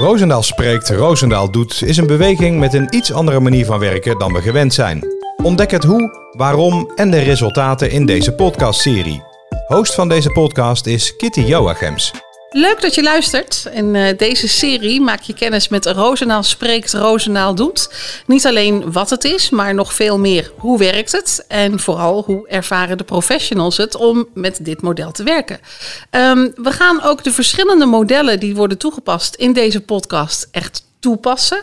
Roosendaal spreekt, Roosendaal doet is een beweging met een iets andere manier van werken dan we gewend zijn. Ontdek het hoe, waarom en de resultaten in deze podcastserie. Host van deze podcast is Kitty Joachims. Leuk dat je luistert. In uh, deze serie maak je kennis met Rozenaal spreekt, Rozenaal doet. Niet alleen wat het is, maar nog veel meer hoe werkt het en vooral hoe ervaren de professionals het om met dit model te werken. Um, we gaan ook de verschillende modellen die worden toegepast in deze podcast echt toepassen.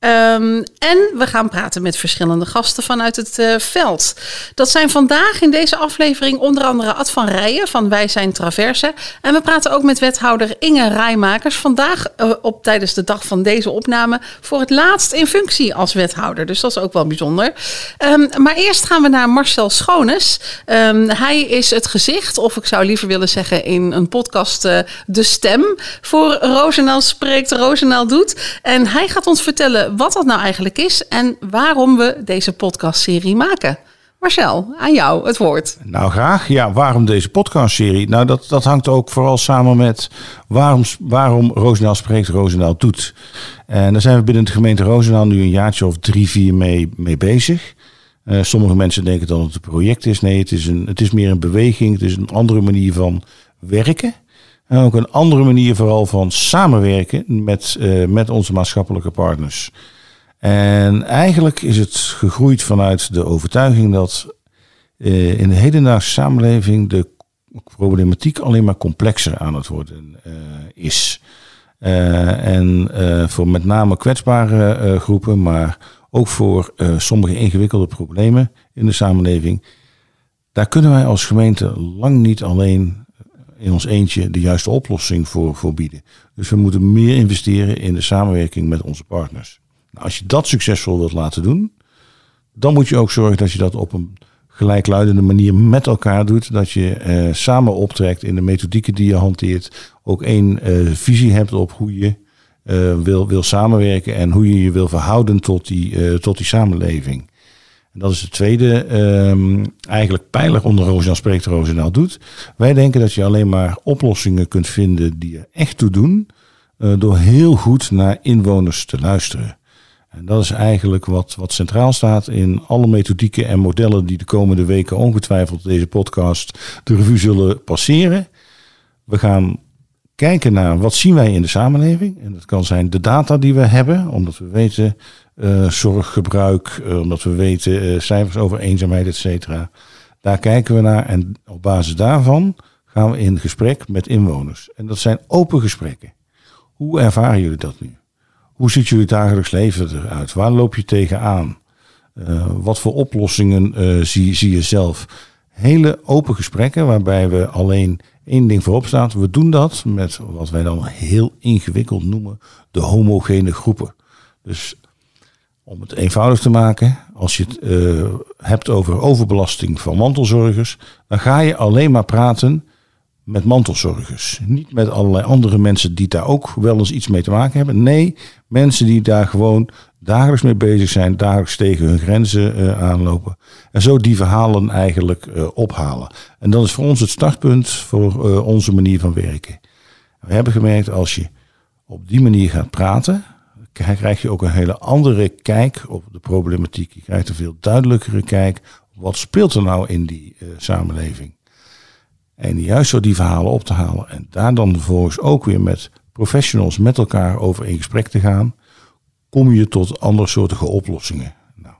Um, en we gaan praten met verschillende gasten vanuit het uh, veld. Dat zijn vandaag in deze aflevering onder andere Ad van Rijen van Wij zijn Traverse. En we praten ook met wethouder Inge Rijmakers. Vandaag uh, op, tijdens de dag van deze opname voor het laatst in functie als wethouder. Dus dat is ook wel bijzonder. Um, maar eerst gaan we naar Marcel Schoones. Um, hij is het gezicht, of ik zou liever willen zeggen in een podcast uh, de stem voor Roosendaal spreekt, Roosendaal doet. En hij gaat ons vertellen wat dat nou eigenlijk is en waarom we deze podcastserie maken. Marcel, aan jou het woord. Nou, graag. Ja, waarom deze podcastserie? Nou, dat, dat hangt ook vooral samen met waarom, waarom Roosendaal spreekt, Roosendaal doet. En daar zijn we binnen de gemeente Roosendaal nu een jaartje of drie, vier mee, mee bezig. Uh, sommige mensen denken dat het een project is. Nee, het is, een, het is meer een beweging. Het is een andere manier van werken. En ook een andere manier vooral van samenwerken met, uh, met onze maatschappelijke partners. En eigenlijk is het gegroeid vanuit de overtuiging dat uh, in de hedendaagse samenleving de problematiek alleen maar complexer aan het worden uh, is. en voor met name kwetsbare groepen, maar ook voor sommige ingewikkelde problemen in de samenleving. Daar kunnen wij als gemeente lang niet alleen in ons eentje de juiste oplossing voor, voor bieden. Dus we moeten meer investeren in de samenwerking met onze partners. Nou, als je dat succesvol wilt laten doen, dan moet je ook zorgen dat je dat op een gelijkluidende manier met elkaar doet. Dat je eh, samen optrekt in de methodieken die je hanteert. Ook één eh, visie hebt op hoe je uh, wil, wil samenwerken en hoe je je wil verhouden tot die, tot die samenleving. En dat is de tweede um, eigenlijk pijler onder Roosendaal spreekt Roosendaal doet. Wij denken dat je alleen maar oplossingen kunt vinden die er echt toe doen. Uh, door heel goed naar inwoners te luisteren. En dat is eigenlijk wat, wat centraal staat in alle methodieken en modellen die de komende weken ongetwijfeld deze podcast de revue zullen passeren. We gaan kijken naar wat zien wij in de samenleving. En dat kan zijn de data die we hebben, omdat we weten uh, zorggebruik, uh, omdat we weten uh, cijfers over eenzaamheid, et cetera. Daar kijken we naar en op basis daarvan gaan we in gesprek met inwoners. En dat zijn open gesprekken. Hoe ervaren jullie dat nu? Hoe ziet jullie dagelijks leven eruit? Waar loop je tegenaan? wat voor oplossingen zie, zie je zelf? Hele open gesprekken waarbij we alleen één ding voorop staat. We doen dat met wat wij dan heel ingewikkeld noemen de homogene groepen. Dus om het eenvoudig te maken, als je het uh, hebt over overbelasting van mantelzorgers, dan ga je alleen maar praten met mantelzorgers. Niet met allerlei andere mensen die daar ook wel eens iets mee te maken hebben. Nee, mensen die daar gewoon dagelijks mee bezig zijn, dagelijks tegen hun grenzen uh, aanlopen. En zo die verhalen eigenlijk uh, ophalen. En dat is voor ons het startpunt voor onze manier van werken. We hebben gemerkt, als je op die manier gaat praten, krijg je ook een hele andere kijk op de problematiek. Je krijgt een veel duidelijkere kijk. Wat speelt er nou in die uh, samenleving? En juist door die verhalen op te halen en daar dan vervolgens ook weer met professionals met elkaar over in gesprek te gaan, kom je tot andere soortige oplossingen. Nou,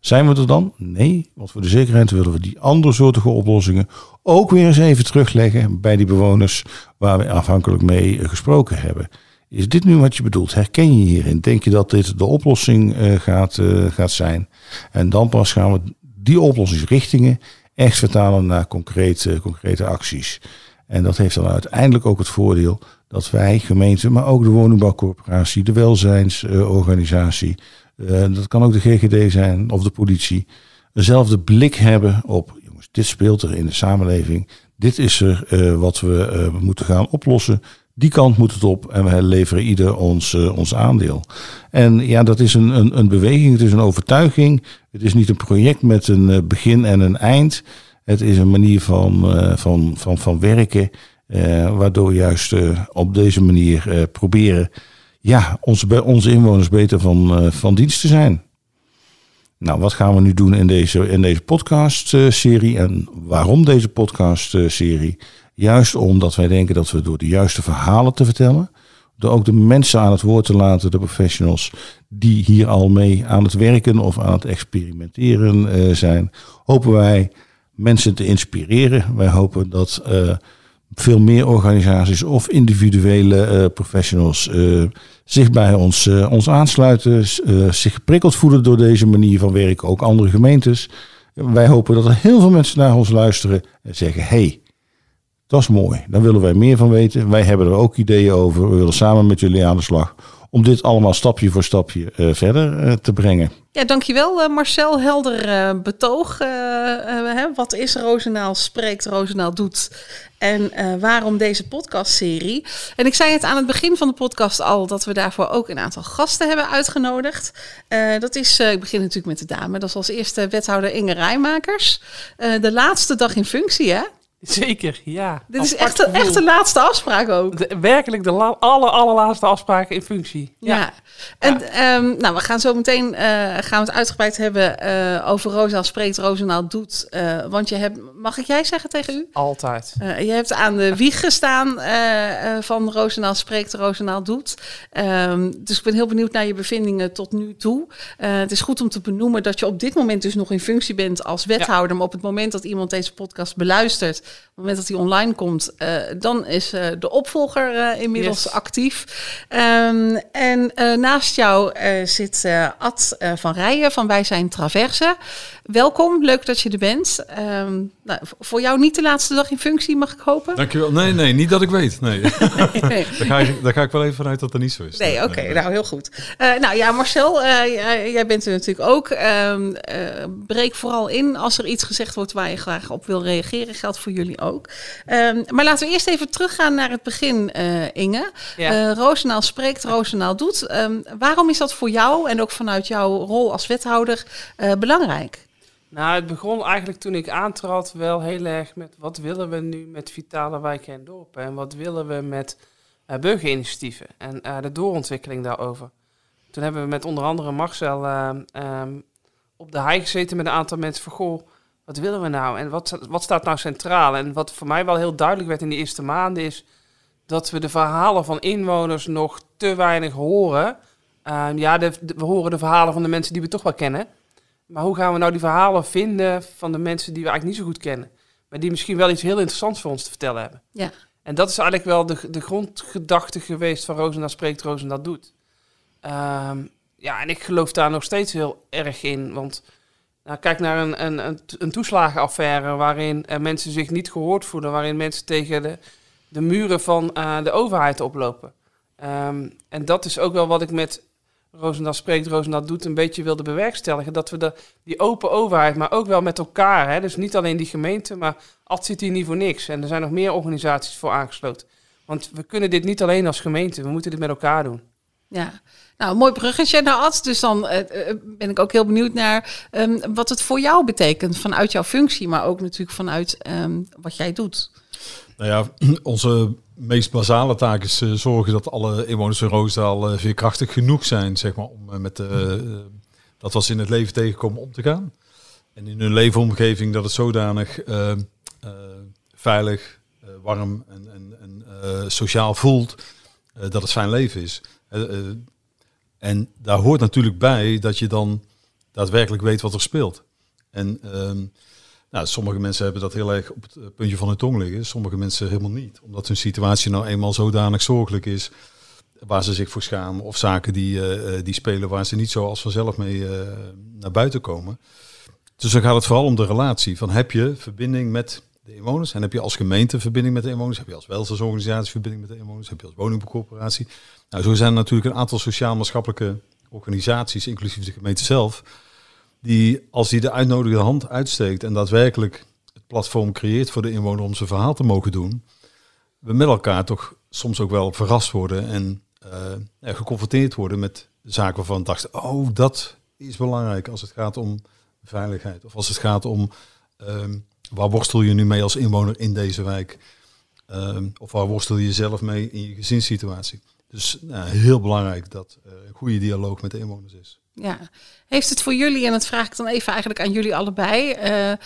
zijn we er dan? Nee, want voor de zekerheid willen we die andere soortige oplossingen ook weer eens even terugleggen bij die bewoners waar we afhankelijk mee gesproken hebben. Is dit nu wat je bedoelt? Herken je hierin? Denk je dat dit de oplossing uh, gaat, uh, gaat zijn? En dan pas gaan we die oplossingsrichtingen echt vertalen naar concrete, concrete acties. En dat heeft dan uiteindelijk ook het voordeel dat wij, gemeente, maar ook de woningbouwcorporatie, de welzijnsorganisatie, dat kan ook de GGD zijn of de politie, dezelfde blik hebben op, jongens, dit speelt er in de samenleving. Dit is er wat we moeten gaan oplossen. Die kant moet het op en we leveren ieder ons, uh, ons aandeel. En ja, dat is een, een, een beweging, het is een overtuiging. Het is niet een project met een uh, begin en een eind. Het is een manier van, uh, van, van, van werken, waardoor we juist op deze manier proberen ja, onze, onze inwoners beter van, van dienst te zijn. Nou, wat gaan we nu doen in deze, in deze podcast-serie en waarom deze podcast-serie? Juist omdat wij denken dat we door de juiste verhalen te vertellen, door ook de mensen aan het woord te laten, de professionals die hier al mee aan het werken of aan het experimenteren uh, zijn, hopen wij mensen te inspireren. Wij hopen dat uh, veel meer organisaties of individuele uh, professionals zich bij ons, ons aansluiten, zich geprikkeld voelen door deze manier van werken, ook andere gemeentes. Wij hopen dat er heel veel mensen naar ons luisteren en zeggen: hey, dat is mooi. Daar willen wij meer van weten. Wij hebben er ook ideeën over. We willen samen met jullie aan de slag om dit allemaal stapje voor stapje uh, verder uh, te brengen. Ja, dankjewel uh, Marcel. Helder betoog. Hè, wat is Rozenaal spreekt, Rozenaal doet. En waarom deze podcastserie? En ik zei het aan het begin van de podcast al dat we daarvoor ook een aantal gasten hebben uitgenodigd. dat is, ik begin natuurlijk met de dame. Dat is als eerste wethouder Inge Rijmakers. de laatste dag in functie, hè? Zeker, ja. Dit is echt de, echt de laatste afspraak ook. werkelijk de la, aller, allerlaatste afspraak in functie. Ja. En ehm, nou, we gaan zo meteen uh, gaan we het uitgebreid hebben uh, over Rosaal spreekt, Rozenaal doet. Uh, want je hebt, mag ik jij zeggen tegen u? Altijd. je hebt aan de wieg gestaan van Rozenaal spreekt, Rozenaal doet. Um, dus ik ben heel benieuwd naar je bevindingen tot nu toe. het is goed om te benoemen dat je op dit moment dus nog in functie bent als wethouder. Maar op het moment dat iemand deze podcast beluistert, het moment dat hij online komt, uh, dan is uh, de opvolger uh, inmiddels yes. actief. Um, en naast jou zit Ad van Rijen van Wij zijn Traverse. Welkom, leuk dat je er bent. Um, nou, voor jou niet de laatste dag in functie, mag ik hopen? Dankjewel. Nee, nee, niet dat ik weet. Nee. nee. daar, ga ik, daar ga ik wel even vanuit dat er niet zo is. Nee, oké. Okay, nou, heel goed. nou ja, Marcel, jij bent er natuurlijk ook. Um, breek vooral in als er iets gezegd wordt waar je graag op wil reageren. Geldt voor jullie ook. Um, maar laten we eerst even teruggaan naar het begin, uh, Inge. Ja. Uh, Roosendaal spreekt, Roosendaal doet. Um, waarom is dat voor jou en ook vanuit jouw rol als wethouder uh, belangrijk? Nou, het begon eigenlijk toen ik aantrad wel heel erg met wat willen we nu met vitale wijken en dorpen en wat willen we met burgerinitiatieven en de doorontwikkeling daarover. Toen hebben we met onder andere Marcel um, op de hei gezeten met een aantal mensen van goh, wat willen we nou en wat, wat staat nou centraal? En wat voor mij wel heel duidelijk werd in de eerste maanden is dat we de verhalen van inwoners nog te weinig horen. Uh, ja, we horen de verhalen van de mensen die we toch wel kennen. Maar hoe gaan we nou die verhalen vinden van de mensen die we eigenlijk niet zo goed kennen? Maar die misschien wel iets heel interessants voor ons te vertellen hebben. Ja. En dat is eigenlijk wel de, de grondgedachte geweest van Roosendaal spreekt, Roosendaal doet. Um, ja, en ik geloof daar nog steeds heel erg in. Want nou, kijk naar een, een, een, toeslagenaffaire waarin uh, mensen zich niet gehoord voelen, waarin mensen tegen de, de muren van uh, de overheid oplopen. Um, en dat is ook wel wat ik met Roosendaal spreekt, Roosendaal doet, een beetje wilde bewerkstelligen. Dat we de, die open overheid, maar ook wel met elkaar, hè, dus niet alleen die gemeente, maar Ad zit hier niet voor niks. En er zijn nog meer organisaties voor aangesloten. Want we kunnen dit niet alleen als gemeente, we moeten dit met elkaar doen. Ja, nou, mooi bruggetje naar Ad. Dus dan uh, ben ik ook heel benieuwd naar um, wat het voor jou betekent vanuit jouw functie, maar ook natuurlijk vanuit um, wat jij doet. Nou ja, onze meest basale taak is uh, zorgen dat alle inwoners van Roosdaal uh, veerkrachtig genoeg zijn, zeg maar, om met dat was in het leven tegenkomen om te gaan. En in hun leefomgeving dat het zodanig veilig, warm en, en, en sociaal voelt dat het fijn leven is. En daar hoort natuurlijk bij dat je dan daadwerkelijk weet wat er speelt. En ehm, nou, sommige mensen hebben dat heel erg op het eh, puntje van hun tong liggen. Sommige mensen helemaal niet. Omdat hun situatie nou eenmaal zodanig zorgelijk is. Waar ze zich voor schamen. Of zaken die, uh, die spelen waar ze niet zo als vanzelf mee naar buiten komen. Dus dan gaat het vooral om de relatie. Van heb je verbinding met de inwoners? En heb je als gemeente verbinding met de inwoners? Heb je als welzijnsorganisatie verbinding met de inwoners? Heb je als woningcorporatie? Nou, zo zijn er natuurlijk een aantal sociaal-maatschappelijke organisaties, inclusief de gemeente zelf, die als die de uitnodigende hand uitsteekt en daadwerkelijk het platform creëert voor de inwoner om zijn verhaal te mogen doen, we met elkaar toch soms ook wel verrast worden en uh, geconfronteerd worden met zaken waarvan we dachten, oh, dat is belangrijk als het gaat om veiligheid. Of als het gaat om um, waar worstel je nu mee als inwoner in deze wijk? Um, of waar worstel je zelf mee in je gezinssituatie? Dus nou, heel belangrijk dat uh, een goede dialoog met de inwoners is. Ja, heeft het voor jullie, en dat vraag ik dan even eigenlijk aan jullie allebei, uh, uh,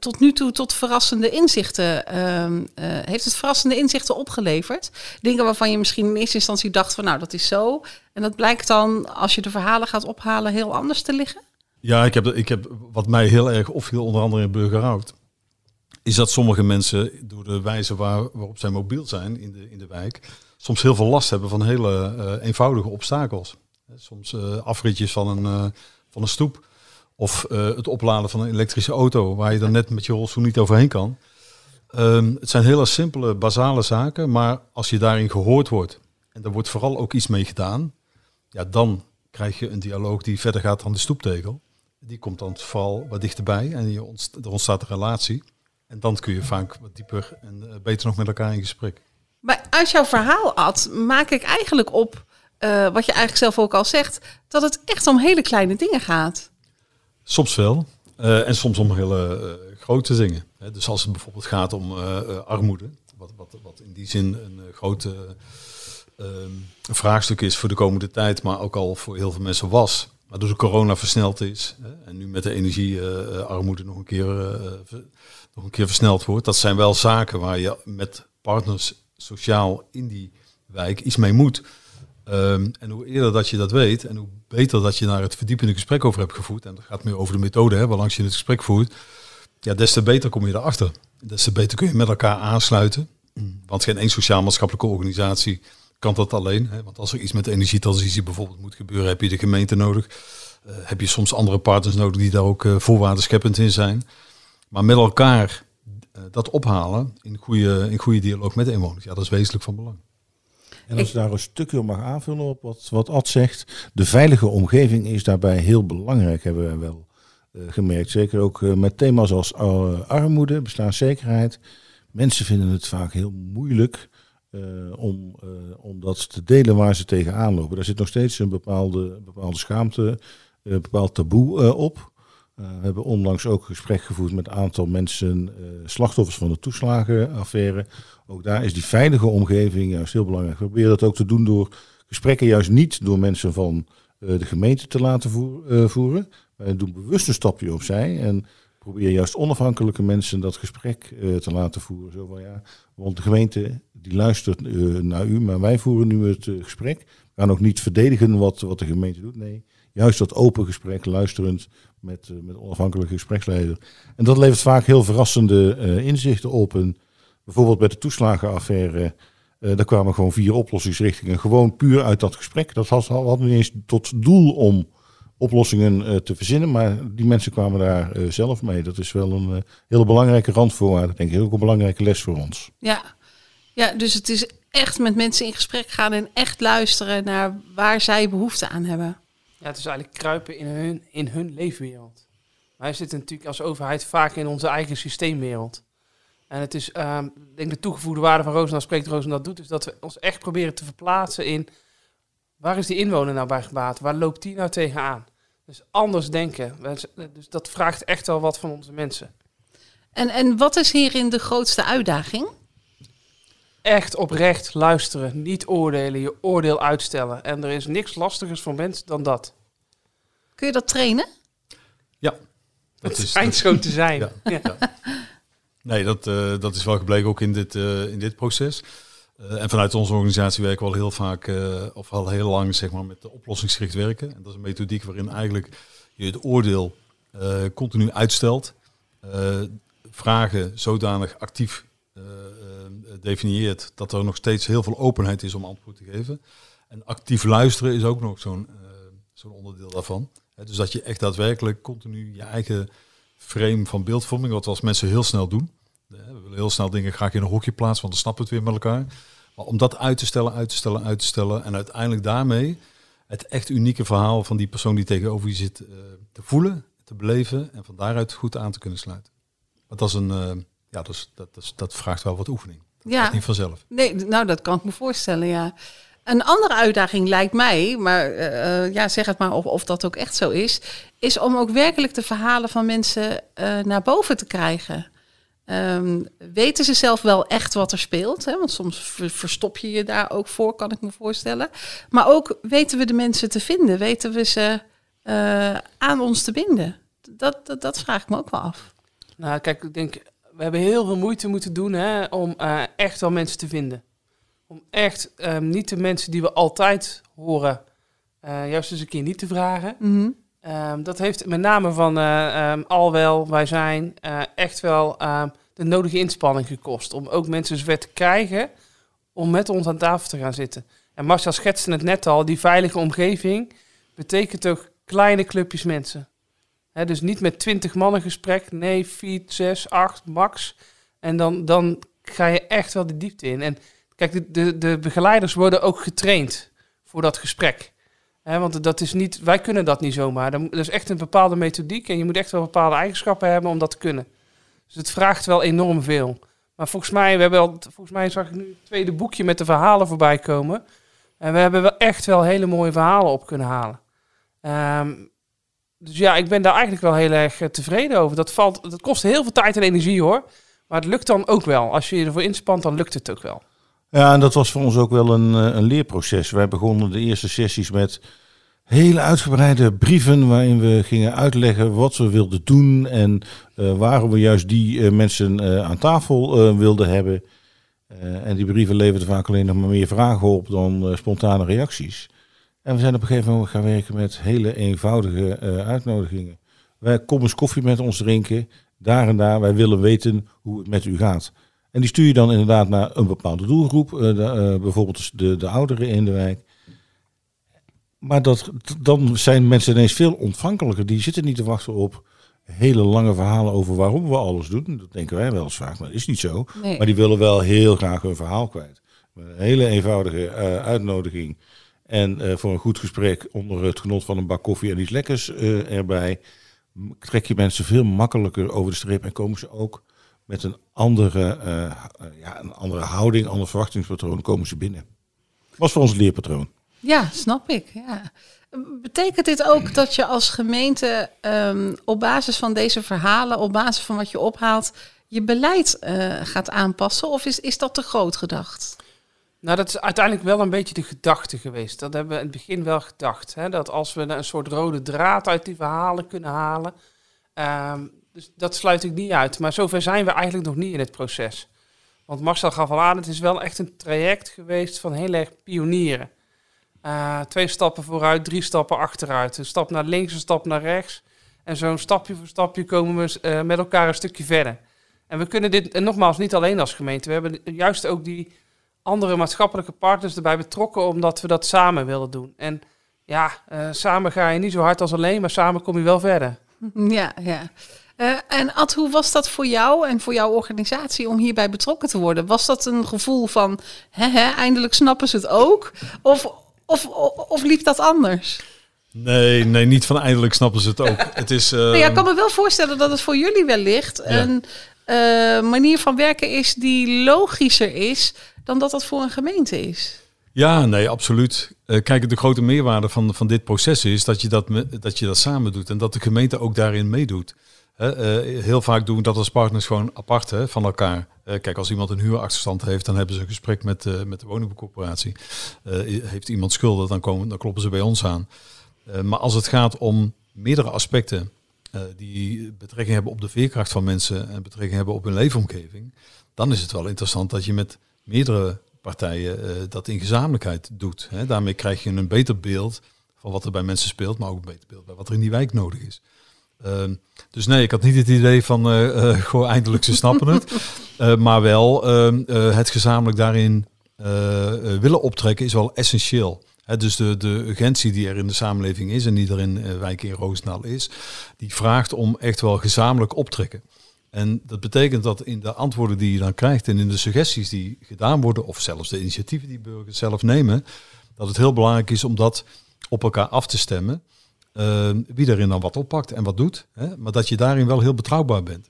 tot nu toe tot verrassende inzichten, ehm, heeft het verrassende inzichten opgeleverd? Dingen waarvan je misschien in eerste instantie dacht van nou dat is zo, en dat blijkt dan als je de verhalen gaat ophalen heel anders te liggen? Ja, ik heb, ik heb wat mij heel erg opviel, onder andere in Burgerhout, is dat sommige mensen door de wijze waar, waarop zij mobiel zijn in de, in de wijk, soms heel veel last hebben van hele uh, eenvoudige obstakels. Soms uh, afritjes van een, uh, van een stoep. Of het opladen van een elektrische auto, waar je dan net met je rolstoel niet overheen kan. Um, het zijn hele simpele, basale zaken, maar als je daarin gehoord wordt, en er wordt vooral ook iets mee gedaan, ja, dan krijg je een dialoog die verder gaat dan de stoeptegel. Die komt dan vooral wat dichterbij en je ontst er ontstaat een relatie. En dan kun je vaak wat dieper en beter nog met elkaar in gesprek. Maar uit jouw verhaal, Ad, maak ik eigenlijk op, uh, wat je eigenlijk zelf ook al zegt, dat het echt om hele kleine dingen gaat. Soms wel. Uh, en soms om hele uh, grote dingen. Dus als het bijvoorbeeld gaat om armoede, wat, wat, wat, in die zin een grote vraagstuk is voor de komende tijd, maar ook al voor heel veel mensen was. Maar door de corona versneld is en nu met de energiearmoede nog, een keer, nog een keer versneld wordt. Dat zijn wel zaken waar je met partners sociaal in die wijk iets mee moet. Um, en hoe eerder dat je dat weet en hoe beter dat je naar het verdiepende gesprek over hebt gevoerd, en dat gaat meer over de methode, hè, waarlangs je het gesprek voert, ja, des te beter kom je erachter. Des te beter kun je met elkaar aansluiten. Want geen één sociaal-maatschappelijke organisatie kan dat alleen. Hè. Want als er iets met energietransitie bijvoorbeeld moet gebeuren, heb je de gemeente nodig. Uh, heb je soms andere partners nodig die daar ook uh, in zijn. Maar met elkaar dat ophalen in goede, in goede dialoog met de inwoners, ja, dat is wezenlijk van belang. En als ik daar een stukje mag aanvullen op wat, wat Ad zegt, de veilige omgeving is daarbij heel belangrijk, hebben we wel uh, gemerkt. Zeker ook uh, met thema's als armoede, bestaanszekerheid. Mensen vinden het vaak heel moeilijk om, om dat te delen waar ze tegenaan lopen. Daar zit nog steeds een bepaalde, bepaalde schaamte, een bepaald taboe op. Uh, we hebben onlangs ook gesprek gevoerd met een aantal mensen, uh, slachtoffers van de toeslagenaffaire. Ook daar is die veilige omgeving juist heel belangrijk. We proberen dat ook te doen door gesprekken juist niet door mensen van uh, de gemeente te laten voer, voeren. Wij doen bewust een stapje opzij en proberen juist onafhankelijke mensen dat gesprek te laten voeren. Zo ja, want de gemeente die luistert naar u, maar wij voeren nu het gesprek. We gaan ook niet verdedigen wat, wat de gemeente doet. Nee, juist dat open gesprek, luisterend met, uh, met onafhankelijke gespreksleider. En dat levert vaak heel verrassende uh, inzichten op. En bijvoorbeeld bij de toeslagenaffaire, uh, daar kwamen gewoon vier oplossingsrichtingen. Gewoon puur uit dat gesprek. Dat had, had niet eens tot doel om oplossingen te verzinnen, maar die mensen kwamen daar zelf mee. Dat is wel een hele belangrijke randvoorwaarde, denk ik. Ook een belangrijke les voor ons. Ja. ja, dus het is echt met mensen in gesprek gaan en echt luisteren naar waar zij behoefte aan hebben. Ja, het is eigenlijk kruipen in hun, in hun leefwereld. Wij zitten natuurlijk als overheid vaak in onze eigen systeemwereld. En het is, uh, ik denk de toegevoegde waarde van Roosendaal spreekt Roosendaal doet, is dat we ons echt proberen te verplaatsen in waar is die inwoner nou bij gebaat? Waar loopt die nou tegenaan? Dus anders denken. Dus dat vraagt echt wel wat van onze mensen. En, en wat is hierin de grootste uitdaging? Echt oprecht luisteren, niet oordelen, je oordeel uitstellen. En er is niks lastigers voor mensen dan dat. Kun je dat trainen? Ja. Dat is eindschoon te zijn. Ja. ja. Nee, dat, uh, dat is wel gebleken ook in dit, uh, in dit proces. Uh, en vanuit onze organisatie werken we al heel vaak, of al heel lang, zeg maar, met oplossingsgericht werken. En dat is een methodiek waarin eigenlijk je het oordeel continu uitstelt. vragen zodanig actief definieert dat er nog steeds heel veel openheid is om antwoord te geven. En actief luisteren is ook nog zo'n uh, zo'n onderdeel daarvan. Dus dat je echt daadwerkelijk continu je eigen frame van beeldvorming, wat we als mensen heel snel doen. We willen heel snel dingen graag in een hokje plaatsen, want dan snappen we het weer met elkaar. Maar om dat uit te stellen, uit te stellen, uit te stellen en uiteindelijk daarmee het echt unieke verhaal van die persoon die tegenover je zit uh, te voelen, te beleven en van daaruit goed aan te kunnen sluiten. Dat is een, uh, ja, dat, is, dat, dat, dat vraagt wel wat oefening. Dat ja. niet vanzelf. Nee, nou dat kan ik me voorstellen, ja. Een andere uitdaging lijkt mij, maar uh, ja, zeg het maar of, of dat ook echt zo is, is om ook werkelijk de verhalen van mensen uh, naar boven te krijgen. Ehm, weten ze zelf wel echt wat er speelt? Hè? Want soms ver- verstop je je daar ook voor, kan ik me voorstellen. Maar ook weten we de mensen te vinden? Weten we ze eh, aan ons te binden? Dat, dat, dat vraag ik me ook wel af. Nou, kijk, ik denk, we hebben heel veel moeite moeten doen hè, om eh, echt wel mensen te vinden. Om echt ehm, niet de mensen die we altijd horen, eh, juist eens een keer niet te vragen. Mhm. Ehm, dat heeft met name van eh, ehm, al wel, wij zijn echt wel de nodige inspanning gekost. Om ook mensen zover te krijgen om met ons aan tafel te gaan zitten. En Marcel schetste het net al, die veilige omgeving betekent ook kleine clubjes mensen. Dus niet met twintig mannen gesprek, nee, vier, zes, acht, max. En dan, dan ga je echt wel de diepte in. En kijk, de, de, de begeleiders worden ook getraind voor dat gesprek. Want dat is niet, wij kunnen dat niet zomaar. Dat is echt een bepaalde methodiek en je moet echt wel bepaalde eigenschappen hebben om dat te kunnen. Dus het vraagt wel enorm veel. Maar volgens mij, we hebben al, volgens mij zag ik nu het tweede boekje met de verhalen voorbij komen. En we hebben wel echt wel hele mooie verhalen op kunnen halen. Ehm, dus ja, ik ben daar eigenlijk wel heel erg eh, tevreden over. Dat, valt, dat kost heel veel tijd en energie hoor. Maar het lukt dan ook wel. Als je je ervoor inspant, dan lukt het ook wel. Ja, en dat was voor ons ook wel een, eh, een leerproces. Wij begonnen de eerste sessies met hele uitgebreide brieven waarin we gingen uitleggen wat we wilden doen en eh, waarom we juist die mensen aan tafel wilden hebben. En die brieven leverden vaak alleen nog maar meer vragen op dan spontane reacties. En we zijn op een gegeven moment gaan werken met hele eenvoudige eh, uitnodigingen. Wij kom eens koffie met ons drinken, daar en daar. Wij willen weten hoe het met u gaat. En die stuur je dan inderdaad naar een bepaalde doelgroep, eh, de, eh, bijvoorbeeld de, de ouderen in de wijk. Maar dat, dan zijn mensen ineens veel ontvankelijker. Die zitten niet te wachten op hele lange verhalen over waarom we alles doen. Dat denken wij wel eens vaak, maar dat is niet zo. Nee. Maar die willen wel heel graag hun verhaal kwijt. Met een hele eenvoudige uitnodiging. En eh, voor een goed gesprek onder het genot van een bak koffie en iets lekkers eh, erbij. Trek je mensen veel makkelijker over de streep en komen ze ook met een andere, eh, ja, een andere houding, ander verwachtingspatroon komen ze binnen. Was voor ons leerpatroon. Ja, snap ik. Ja. Betekent dit ook dat je als gemeente ehm, op basis van deze verhalen, op basis van wat je ophaalt, je beleid gaat aanpassen? Of is, is dat te groot gedacht? Nou, dat is uiteindelijk wel een beetje de gedachte geweest. Dat hebben we in het begin wel gedacht. Hè? Dat als we een soort rode draad uit die verhalen kunnen halen. ehm, dus dat sluit ik niet uit. Maar zover zijn we eigenlijk nog niet in het proces. Want Marcel gaf al aan, het is wel echt een traject geweest van heel erg pionieren. Eh, twee stappen vooruit, drie stappen achteruit. Een stap naar links, een stap naar rechts. En zo'n stapje voor stapje komen we eh, met elkaar een stukje verder. En we kunnen dit, en nogmaals, niet alleen als gemeente. We hebben juist ook die andere maatschappelijke partners erbij betrokken, omdat we dat samen willen doen. En ja, eh, samen ga je niet zo hard als alleen, maar samen kom je wel verder. Ja, ja. Eh, en Ad, hoe was dat voor jou en voor jouw organisatie om hierbij betrokken te worden? Was dat een gevoel van, hè, hè, eindelijk snappen ze het ook? Of, of, of, of liep dat anders? Nee, nee, niet van eindelijk snappen ze het ook. Het is, Nou ja, ik ehm, kan me wel voorstellen dat het voor jullie wellicht een eh, manier van werken is die logischer is dan dat dat voor een gemeente is. Ja, nee, absoluut. Eh, kijk, de grote meerwaarde van, van dit proces is dat je dat, dat je dat samen doet en dat de gemeente ook daarin meedoet. Eh, heel vaak doen we dat als partners gewoon apart hè, van elkaar. Eh, kijk, als iemand een huurachterstand heeft, dan hebben ze een gesprek met, eh, met de woningcorporatie. Eh, heeft iemand schulden, dan, komen, dan kloppen ze bij ons aan. Eh, maar als het gaat om meerdere aspecten eh, die betrekking hebben op de veerkracht van mensen en betrekking hebben op hun leefomgeving, dan is het wel interessant dat je met meerdere partijen eh, dat in gezamenlijkheid doet. Hè. Daarmee krijg je een beter beeld van wat er bij mensen speelt, maar ook een beter beeld bij wat er in die wijk nodig is. Ehm, dus nee, ik had niet het idee van gewoon eindelijk ze snappen het. Maar wel ehm, eh, het gezamenlijk daarin willen optrekken is wel essentieel. Dus de, de urgentie die er in de samenleving is en die er in eh, wijk in Roosendaal is, die vraagt om echt wel gezamenlijk optrekken. En dat betekent dat in de antwoorden die je dan krijgt en in de suggesties die gedaan worden, of zelfs de initiatieven die burgers zelf nemen, dat het heel belangrijk is om dat op elkaar af te stemmen. eh, wie daarin dan wat oppakt en wat doet. Hè? Maar dat je daarin wel heel betrouwbaar bent.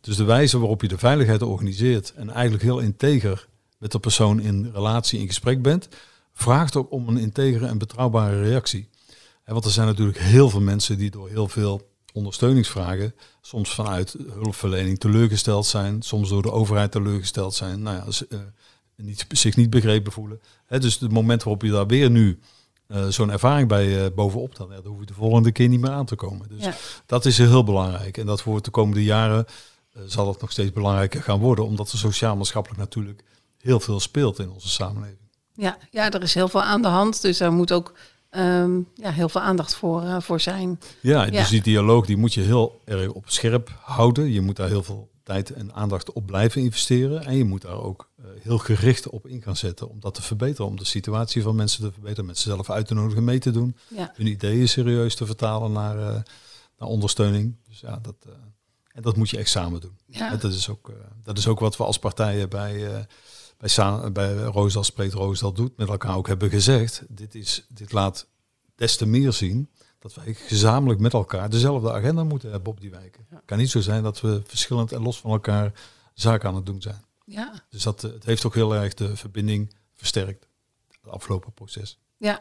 Dus de wijze waarop je de veiligheid organiseert en eigenlijk heel integer met de persoon in relatie, in gesprek bent, vraagt ook om een integere en betrouwbare reactie. Want er zijn natuurlijk heel veel mensen die door heel veel ondersteuningsvragen soms vanuit hulpverlening teleurgesteld zijn, soms door de overheid teleurgesteld zijn, nou ja, z- eh, niet, zich niet begrepen voelen. Dus het moment waarop je daar weer nu eh, zo'n ervaring bij eh, bovenop dan, ja, dan hoef je de volgende keer niet meer aan te komen. Dus Ja. dat is heel belangrijk. En dat wordt de komende jaren zal het nog steeds belangrijker gaan worden, omdat er sociaal-maatschappelijk natuurlijk heel veel speelt in onze samenleving. Ja, ja, er is heel veel aan de hand. Dus daar moet ook ehm, ja, heel veel aandacht voor, eh, voor zijn. Ja, Ja. dus die dialoog die moet je heel erg op scherp houden. Je moet daar heel veel tijd en aandacht op blijven investeren. En je moet daar ook eh, heel gericht op in gaan zetten om dat te verbeteren. Om de situatie van mensen te verbeteren. Mensen zelf uit te nodigen mee te doen. Ja, Hun ideeën serieus te vertalen naar, eh, naar ondersteuning. Dus ja, dat, en dat moet je echt samen doen. ja. En Dat, is ook, dat is ook wat we als partijen bij, bij, Sa- bij Roosdal Spreekt Roosdal doet met elkaar ook hebben gezegd. Dit, is, dit laat des te meer zien dat wij gezamenlijk met elkaar dezelfde agenda moeten hebben op die wijken. Het kan niet zo zijn dat we verschillend en los van elkaar zaken aan het doen zijn. ja, Dus dat, eh, het heeft ook heel erg de verbinding versterkt, het afgelopen proces. ja.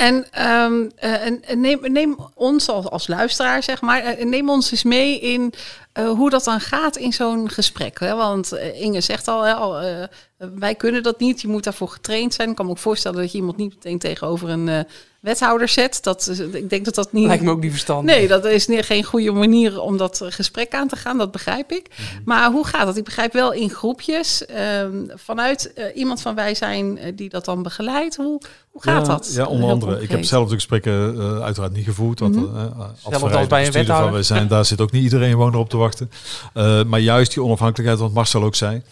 En, ehm, eh, en en neem, neem ons als, luisteraar, zeg maar, eh, neem ons eens mee in eh, hoe dat dan gaat in zo'n gesprek. Hè? Want Inge zegt al, hè, al wij kunnen dat niet, je moet daarvoor getraind zijn. Ik kan me ook voorstellen dat je iemand niet meteen tegenover een wethouder zet. Dat, ik denk dat dat niet... Lijkt me ook niet verstandig. Nee, dat is niet- geen goede manier om dat gesprek aan te gaan, dat begrijp ik. Mhm. Maar hoe gaat dat? Ik begrijp wel in groepjes, ehm, vanuit eh, iemand van wij zijn eh, die dat dan begeleidt. Hoe, hoe gaat ja, dat? Ja, onder andere. Ik heb zelf de gesprekken eh, uiteraard niet gevoerd. Want Mhm. eh, als bij een bestuurder van wethouder. wij zijn, daar zit ook niet iedereen gewoon op te wachten. Eh, maar juist die onafhankelijkheid, wat Marcel ook zei.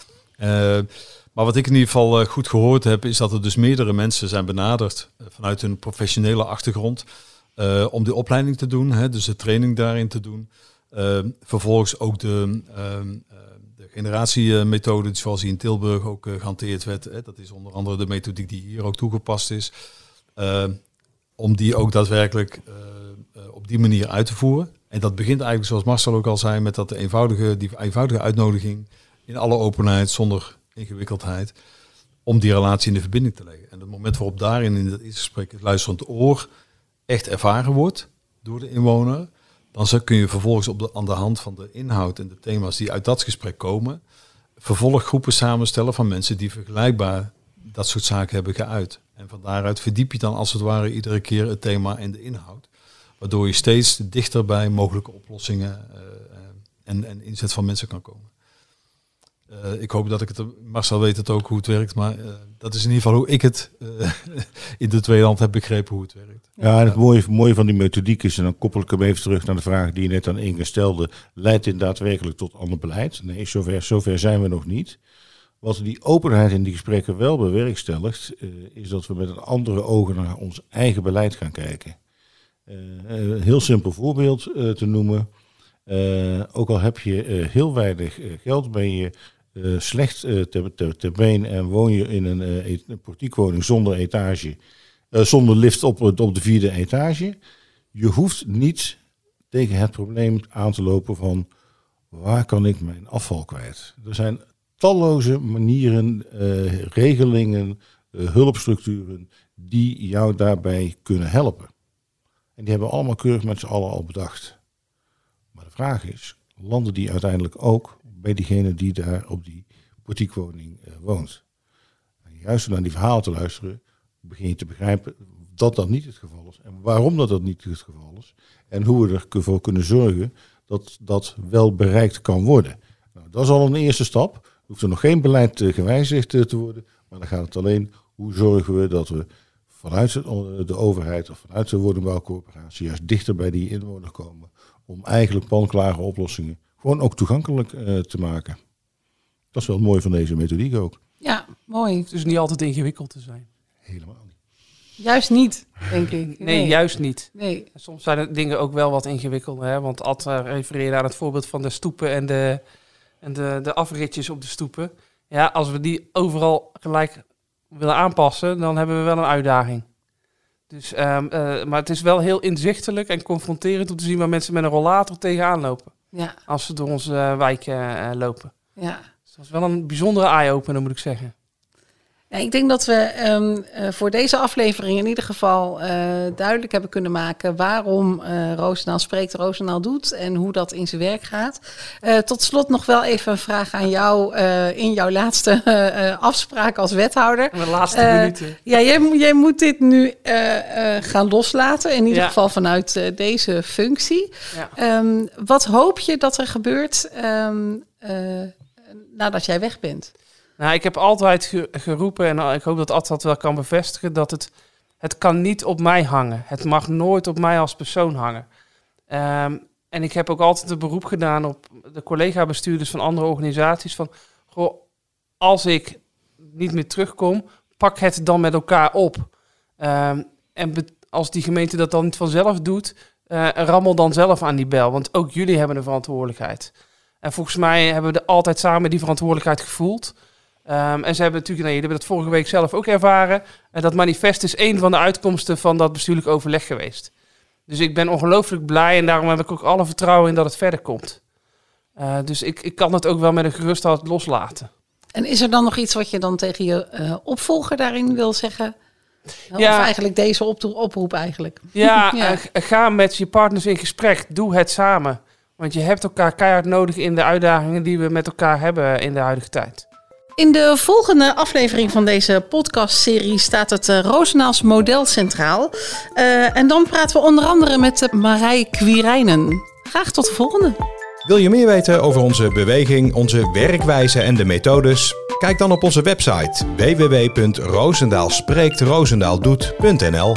Maar wat ik in ieder geval eh, goed gehoord heb, is dat er dus meerdere mensen zijn benaderd eh, vanuit hun professionele achtergrond eh, om die opleiding te doen, hè, dus de training daarin te doen. Eh, vervolgens ook de, ehm, eh, de generatiemethode, zoals die in Tilburg ook eh, gehanteerd werd. Hè, dat is onder andere de methodiek die hier ook toegepast is. Eh, om die ook daadwerkelijk op die manier uit te voeren. En dat begint eigenlijk, zoals Marcel ook al zei, met dat eenvoudige, die eenvoudige uitnodiging in alle openheid, zonder ingewikkeldheid, om die relatie in de verbinding te leggen. En het moment waarop daarin in eerste gesprek het luisterend oor echt ervaren wordt door de inwoner, dan kun je vervolgens op de, aan de hand van de inhoud en de thema's die uit dat gesprek komen, vervolggroepen samenstellen van mensen die vergelijkbaar dat soort zaken hebben geuit. En van daaruit verdiep je dan als het ware iedere keer het thema en de inhoud. Waardoor je steeds dichter bij mogelijke oplossingen eh, eh, en, en inzet van mensen kan komen. Eh, ik hoop dat ik het, Marcel weet het ook hoe het werkt, maar eh, dat is in ieder geval hoe ik het eh, in de tweede hand heb begrepen hoe het werkt. Ja, en het mooie, mooie van die methodiek is, en dan koppel ik hem even terug naar de vraag die je net aan Inge stelde, leidt dit daadwerkelijk tot ander beleid? Nee, zover, zover zijn we nog niet. Wat die openheid in die gesprekken wel bewerkstelligt, is dat we met een andere ogen naar ons eigen beleid gaan kijken. Een heel simpel voorbeeld te noemen. Ook al heb je heel weinig geld, ben je eh, slecht eh, te, te, te been en woon je in een, eh, een portiekwoning zonder etage, zonder lift op, op de vierde etage. Je hoeft niet tegen het probleem aan te lopen van waar kan ik mijn afval kwijt. Er zijn talloze manieren, regelingen, hulpstructuren die jou daarbij kunnen helpen. En die hebben allemaal keurig met z'n allen al bedacht. Maar de vraag is, landen die uiteindelijk ook bij diegene die daar op die portiekwoning eh, woont? En juist door naar die verhalen te luisteren, begin je te begrijpen dat dat niet het geval is. En waarom dat dat niet het geval is. En hoe we ervoor kunnen zorgen dat dat wel bereikt kan worden. Nou, dat is al een eerste stap. Hoeft er nog geen beleid eh, gewijzigd eh, te worden. Maar dan gaat het alleen hoe zorgen we dat we vanuit de overheid of vanuit de woningbouwcorporatie juist dichter bij die inwoner komen. Om eigenlijk panklare oplossingen gewoon ook toegankelijk eh, te maken. Dat is wel het mooie van deze methodiek ook. Ja, mooi. Het is niet altijd ingewikkeld te zijn. Helemaal niet. Juist niet, denk ik. Nee, juist niet. Nee. Soms zijn de dingen ook wel wat ingewikkelder. Hè? Want Ad eh, refereerde aan het voorbeeld van de stoepen en de, en de, de afritjes op de stoepen. Ja, als we die overal gelijk willen aanpassen, dan hebben we wel een uitdaging. Dus, ehm, eh, maar het is wel heel inzichtelijk en confronterend om te zien waar mensen met een rollator tegenaan lopen. Ja, Als ze door onze eh, wijk eh, lopen. ja. Dus dat is wel een bijzondere eye-opener, moet ik zeggen. Ik denk dat we ehm, eh, voor deze aflevering in ieder geval eh, duidelijk hebben kunnen maken waarom uh, Roosendaal spreekt, Roosendaal doet en hoe dat in zijn werk gaat. tot slot nog wel even een vraag aan jou in jouw laatste afspraak als wethouder. De laatste minuten. Ja, jij, jij, moet dit nu gaan loslaten, in ieder geval vanuit deze functie. Ja. Ehm, wat hoop je dat er gebeurt um, nadat jij weg bent? Nou, ik heb altijd geroepen, en ik hoop dat Ad dat wel kan bevestigen, dat het, het kan niet op mij hangen. Het mag nooit op mij als persoon hangen. Um, en ik heb ook altijd een beroep gedaan op de collega-bestuurders van andere organisaties. Van, goh, als ik niet meer terugkom, pak het dan met elkaar op. Um, en als die gemeente dat dan niet vanzelf doet, uh, rammel dan zelf aan die bel. Want ook jullie hebben een verantwoordelijkheid. En volgens mij hebben we altijd samen die verantwoordelijkheid gevoeld. Um, en ze hebben natuurlijk, nee, jullie hebben dat vorige week zelf ook ervaren. En dat manifest is een van de uitkomsten van dat bestuurlijk overleg geweest. Dus ik ben ongelooflijk blij en daarom heb ik ook alle vertrouwen in dat het verder komt. Uh, dus ik, ik kan het ook wel met een gerust hart loslaten. En is er dan nog iets wat je dan tegen je uh, opvolger daarin wil zeggen? Ja. Of eigenlijk deze oproep eigenlijk? Ja, ja. Uh, ga met je partners in gesprek. Doe het samen. Want je hebt elkaar keihard nodig in de uitdagingen die we met elkaar hebben in de huidige tijd. In de volgende aflevering van deze podcastserie staat het uh, Roosendaals model centraal. Uh, en dan praten we onder andere met uh, Marij Quirijnen. Graag tot de volgende. Wil je meer weten over onze beweging, onze werkwijze en de methodes? Kijk dan op onze website www.roosendaalspreektroosendaal.nl